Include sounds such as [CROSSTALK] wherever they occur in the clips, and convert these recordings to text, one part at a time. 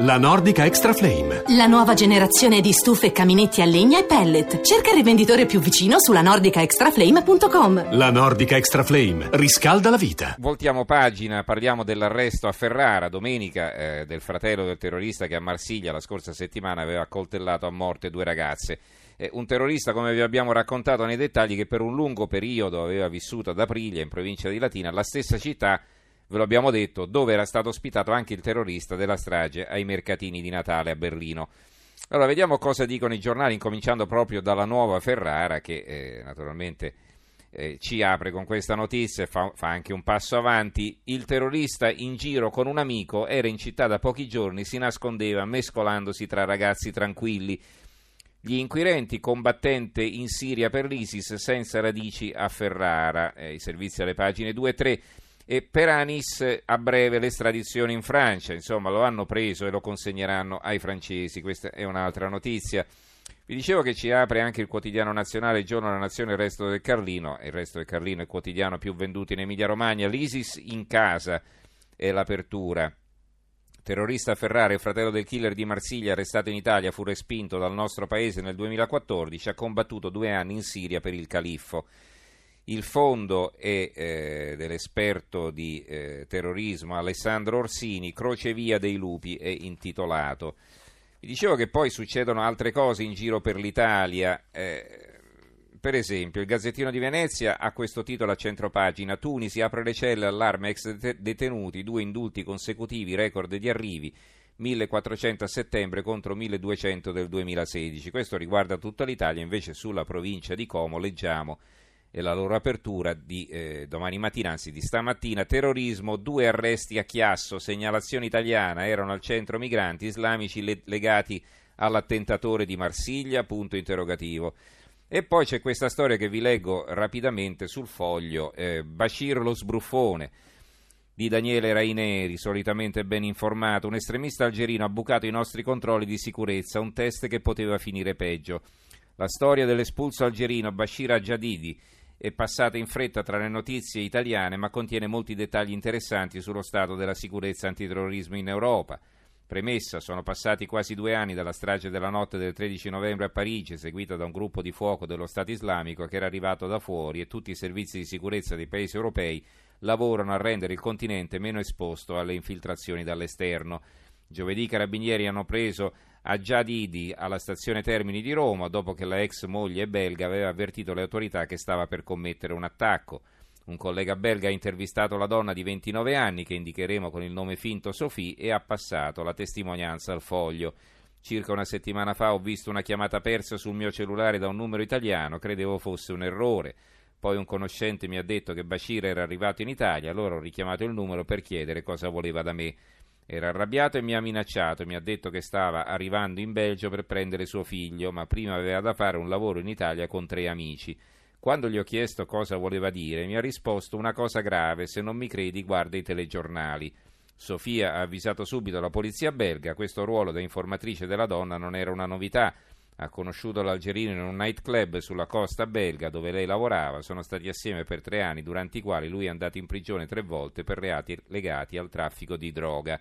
La Nordica Extra Flame. La nuova generazione di stufe, caminetti a legna e pellet. Cerca il rivenditore più vicino sulla nordicaextraflame.com. La Nordica Extra Flame riscalda la vita. Voltiamo pagina, parliamo dell'arresto a Ferrara domenica eh, del fratello del terrorista che a Marsiglia la scorsa settimana aveva coltellato a morte due ragazze. Eh, un terrorista, come vi abbiamo raccontato nei dettagli, che per un lungo periodo aveva vissuto ad Aprilia, in provincia di Latina, la stessa città ve lo abbiamo detto, dove era stato ospitato anche il terrorista della strage ai mercatini di Natale a Berlino. Allora, vediamo cosa dicono i giornali, incominciando proprio dalla nuova Ferrara, che eh, naturalmente eh, ci apre con questa notizia e fa, fa, anche un passo avanti. Il terrorista in giro con un amico era in città da pochi giorni, si nascondeva mescolandosi tra ragazzi tranquilli. Gli inquirenti, combattente in Siria per l'ISIS, senza radici a Ferrara. Eh, I servizi alle pagine 2 e 3 e per Anis a breve l'estradizione in Francia, insomma lo hanno preso e lo consegneranno ai francesi, questa è un'altra notizia. Vi dicevo che ci apre anche il quotidiano nazionale, il giorno della nazione, il resto del Carlino, il resto del Carlino è il quotidiano più venduto in Emilia Romagna, l'ISIS in casa è l'apertura. Terrorista Ferrari, fratello del killer di Marsiglia, arrestato in Italia, fu respinto dal nostro paese nel 2014, ha combattuto due anni in Siria per il califfo. Il fondo è eh, dell'esperto di eh, terrorismo Alessandro Orsini, Crocevia dei lupi è intitolato. Vi dicevo che poi succedono altre cose in giro per l'Italia. Eh, per esempio, il Gazzettino di Venezia ha questo titolo a centropagina: Tunisi apre le celle, allarme ex detenuti, due indulti consecutivi, record di arrivi. 1400 a settembre contro 1200 del 2016. Questo riguarda tutta l'Italia, invece sulla provincia di Como leggiamo e la loro apertura di eh, domani mattina, anzi di stamattina, terrorismo, due arresti a Chiasso, segnalazione italiana, erano al centro migranti islamici le- legati all'attentatore di Marsiglia, punto interrogativo. E poi c'è questa storia che vi leggo rapidamente sul foglio, eh, Bashir lo sbruffone di Daniele Raineri, solitamente ben informato, un estremista algerino ha bucato i nostri controlli di sicurezza, un test che poteva finire peggio. La storia dell'espulso algerino Bashir Ajadidi, è passata in fretta tra le notizie italiane, ma contiene molti dettagli interessanti sullo stato della sicurezza antiterrorismo in Europa. Premessa, sono passati quasi due anni dalla strage della notte del 13 novembre a Parigi, seguita da un gruppo di fuoco dello Stato islamico che era arrivato da fuori e tutti i servizi di sicurezza dei paesi europei lavorano a rendere il continente meno esposto alle infiltrazioni dall'esterno. Giovedì i carabinieri hanno preso a Giadidi alla stazione Termini di Roma dopo che la ex moglie belga aveva avvertito le autorità che stava per commettere un attacco. Un collega belga ha intervistato la donna di 29 anni, che indicheremo con il nome finto Sophie, e ha passato la testimonianza al foglio. Circa una settimana fa ho visto una chiamata persa sul mio cellulare da un numero italiano, credevo fosse un errore. Poi un conoscente mi ha detto che Bashir era arrivato in Italia, allora ho richiamato il numero per chiedere cosa voleva da me. Era arrabbiato e mi ha minacciato, mi ha detto che stava arrivando in Belgio per prendere suo figlio, ma prima aveva da fare un lavoro in Italia con tre amici. Quando gli ho chiesto cosa voleva dire, mi ha risposto una cosa grave, se non mi credi guarda i telegiornali. Sofia ha avvisato subito la polizia belga, questo ruolo da informatrice della donna non era una novità. Ha conosciuto l'Algerino in un nightclub sulla costa belga dove lei lavorava, sono stati assieme per tre anni, durante i quali lui è andato in prigione tre volte per reati legati al traffico di droga.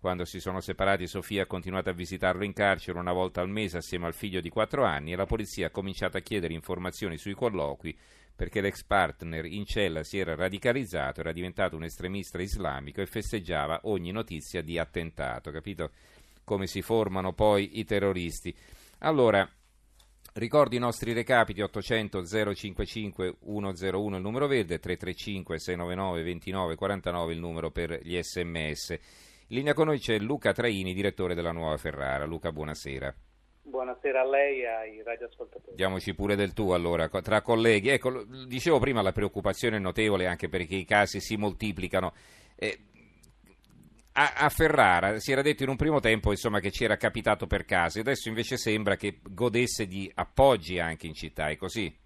Quando si sono separati Sofia ha continuato a visitarlo in carcere una volta al mese assieme al figlio di quattro anni e la polizia ha cominciato a chiedere informazioni sui colloqui perché l'ex partner in cella si era radicalizzato, era diventato un estremista islamico e festeggiava ogni notizia di attentato. Capito come si formano poi i terroristi? Allora, Ricordo i nostri recapiti 800 055 101 il numero verde, 335 699 29 49 il numero per gli sms. In linea con noi c'è Luca Traini, direttore della Nuova Ferrara. Luca, buonasera. Buonasera a lei e ai radioascoltatori. Diamoci pure del tu allora, tra colleghi. Ecco, dicevo prima la preoccupazione è notevole anche perché i casi si moltiplicano. Eh, a, a, Ferrara si era detto in un primo tempo insomma, che ci era capitato per caso, adesso invece sembra che godesse di appoggi anche in città, è così?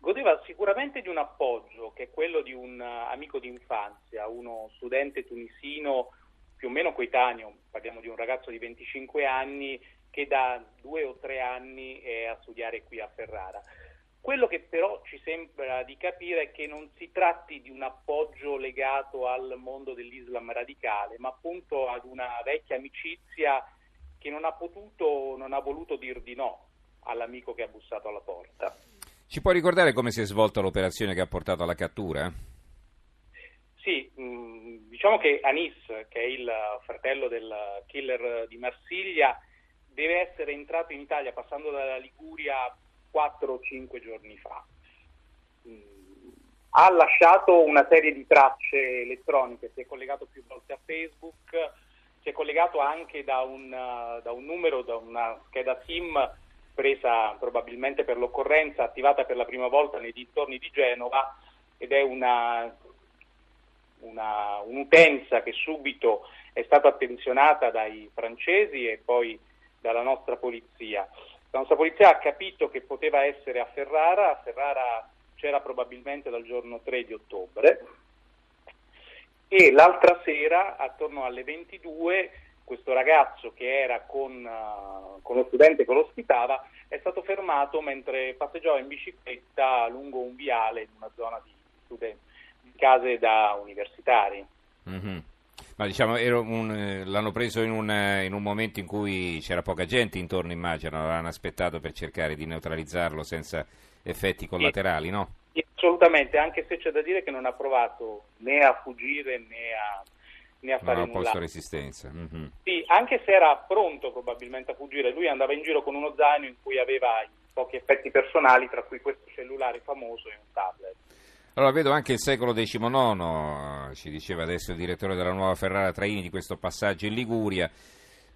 Godeva sicuramente di un appoggio, che è quello di un amico di infanzia, uno studente tunisino più o meno coetaneo, parliamo di un ragazzo di 25 anni che da due o tre anni è a studiare qui a Ferrara. Quello che però ci sembra di capire è che non si tratti di un appoggio legato al mondo dell'Islam radicale, ma appunto ad una vecchia amicizia che non ha potuto, non ha voluto dir di no all'amico che ha bussato alla porta. Ci può ricordare come si è svolta l'operazione che ha portato alla cattura? Diciamo che Anis, che è il fratello del killer di Marsiglia, deve essere entrato in Italia passando dalla Liguria 4 o 5 giorni fa. Ha lasciato una serie di tracce elettroniche, si è collegato più volte a Facebook, si è collegato anche da un, da un numero, da una scheda SIM presa probabilmente per l'occorrenza, attivata per la prima volta nei dintorni di Genova ed è una, una, un'utenza che subito è stata attenzionata dai francesi e poi dalla nostra polizia. La nostra polizia ha capito che poteva essere a Ferrara, a Ferrara c'era probabilmente dal giorno 3 di ottobre e l'altra sera, attorno alle 22, questo ragazzo che era con, uh, con lo studente che lo ospitava è stato fermato mentre passeggiava in bicicletta lungo un viale in una zona di, studen- di case da universitari. Mm-hmm. Ma diciamo, un, eh, l'hanno preso in un, eh, in un, momento in cui c'era poca gente intorno, immagino, l'hanno aspettato per cercare di neutralizzarlo senza effetti collaterali, sì, no? Assolutamente, anche se c'è da dire che non ha provato né a fuggire né a, né a fare non nulla. Posto resistenza. Mm-hmm. Sì, anche se era pronto probabilmente a fuggire, lui andava in giro con uno zaino in cui aveva pochi effetti personali, tra cui questo cellulare famoso e un tablet. Allora, vedo anche il secolo XIX, ci diceva adesso il direttore della nuova Ferrara Traini di questo passaggio in Liguria.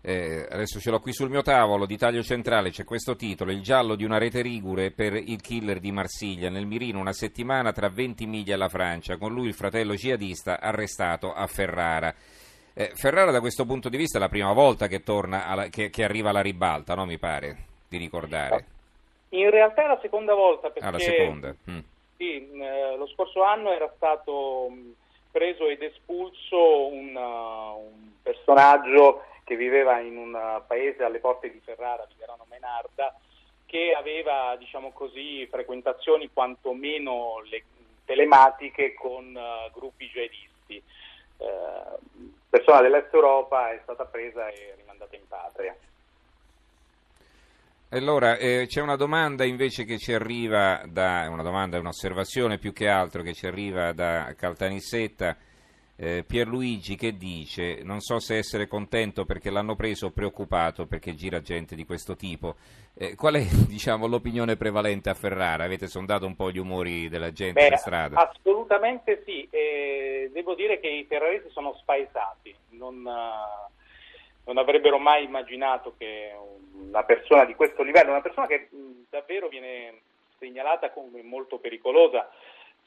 Eh, adesso ce l'ho qui sul mio tavolo, di taglio centrale c'è questo titolo, il giallo di una rete rigure per il killer di Marsiglia, nel mirino una settimana tra 20 miglia alla Francia, con lui il fratello jihadista arrestato a Ferrara. Eh, Ferrara da questo punto di vista è la prima volta che, alla, che, che arriva alla ribalta, no? mi pare, di ricordare. In realtà è la seconda volta perché... Ah, la seconda. Mm. Sì, eh, lo scorso anno era stato preso ed espulso un, uh, un, personaggio che viveva in un paese alle porte di Ferrara, di Verano Menarda, che aveva, diciamo così, frequentazioni quantomeno le, telematiche con uh, gruppi jihadisti. Uh, persona dell'Est Europa è stata presa e rimandata in patria. Allora, eh, c'è una domanda invece che ci arriva da, una domanda, un'osservazione più che altro che ci arriva da Caltanissetta, eh, Pierluigi che dice, non so se essere contento perché l'hanno preso o preoccupato perché gira gente di questo tipo. Eh, qual è [LAUGHS] diciamo, l'opinione prevalente a Ferrara? Avete sondato un po' gli umori della gente Beh, in strada? Assolutamente sì, devo dire che i ferraresi sono spaesati, non, non avrebbero mai immaginato che una persona di questo livello, una persona che davvero viene segnalata come molto pericolosa,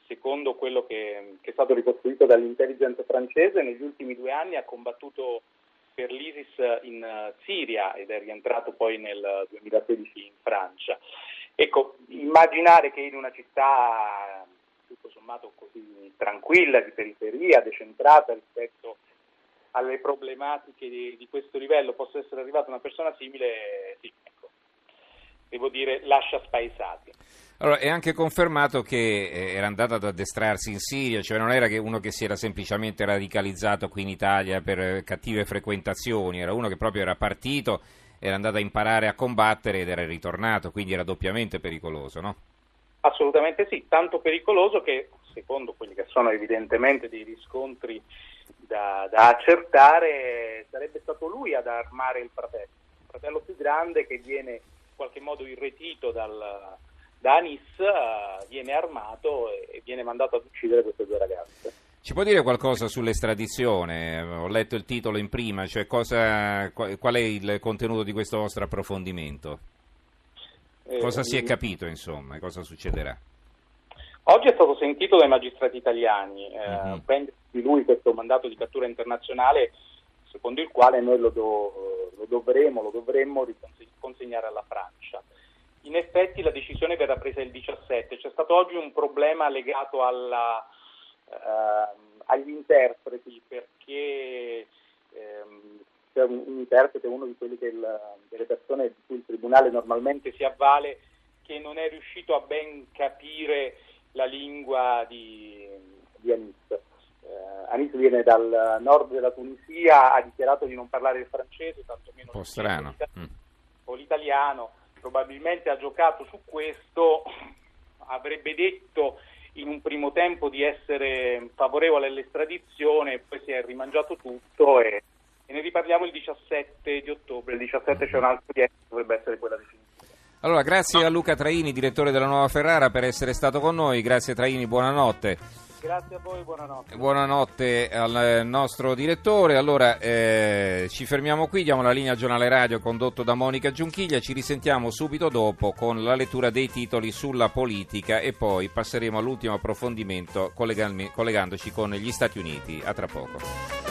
secondo quello che, che, è stato ricostruito dall'intelligence francese, negli ultimi due anni ha combattuto per l'ISIS in Siria ed è rientrato poi nel 2016 in Francia. Ecco, immaginare che in una città tutto sommato così tranquilla, di periferia, decentrata rispetto alle problematiche di, di, questo livello possa essere arrivata una persona simile, sì, ecco, devo dire, lascia spaesati. Allora, è anche confermato che eh, era andato ad addestrarsi in Siria, cioè non era che uno che si era semplicemente radicalizzato qui in Italia per eh, cattive frequentazioni, era uno che proprio era partito, era andato a imparare a combattere ed era ritornato, quindi era doppiamente pericoloso, no? Assolutamente sì, tanto pericoloso che, secondo quelli che sono evidentemente dei riscontri da, da, accertare sarebbe stato lui ad armare il fratello, il fratello più grande che viene in qualche modo irretito dal, da Anis, uh, viene armato e, e, viene mandato ad uccidere queste due ragazze. Ci può dire qualcosa sull'estradizione? Ho letto il titolo in prima, cioè cosa, qual è il contenuto di questo vostro approfondimento? Cosa eh, si è capito, insomma, e cosa succederà? Oggi è stato sentito dai magistrati italiani, eh, uh-huh. prende di lui questo mandato di cattura internazionale secondo il quale noi lo, do, lo dovremo, lo dovremmo consegnare alla Francia. In effetti la decisione verrà presa il 17, c'è stato oggi un problema legato alla, eh, agli interpreti perché ehm, un, un interprete, uno di quelli che il, delle persone di cui il Tribunale normalmente si avvale, che non è riuscito a ben capire la lingua di, di Anis. Eh, Anis viene dal nord della Tunisia, ha dichiarato di non parlare il francese, tantomeno po' strano. Mm. o l'italiano, probabilmente ha giocato su questo, [CLEARS THROAT] avrebbe detto in un primo tempo di essere favorevole all'estradizione, poi si è rimangiato tutto e, e ne riparliamo il 17 di ottobre, il 17 c'è un altro udienza, dovrebbe essere quella definitiva. Allora, grazie a Luca Traini, direttore della Nuova Ferrara, per essere stato con noi. Grazie Traini, buonanotte. Grazie a voi, buonanotte. Buonanotte al nostro direttore. Allora, eh, ci fermiamo qui, diamo la linea al giornale radio condotto da Monica Giunchiglia. Ci risentiamo subito dopo con la lettura dei titoli sulla politica e poi passeremo all'ultimo approfondimento collegandoci con gli Stati Uniti. A tra poco.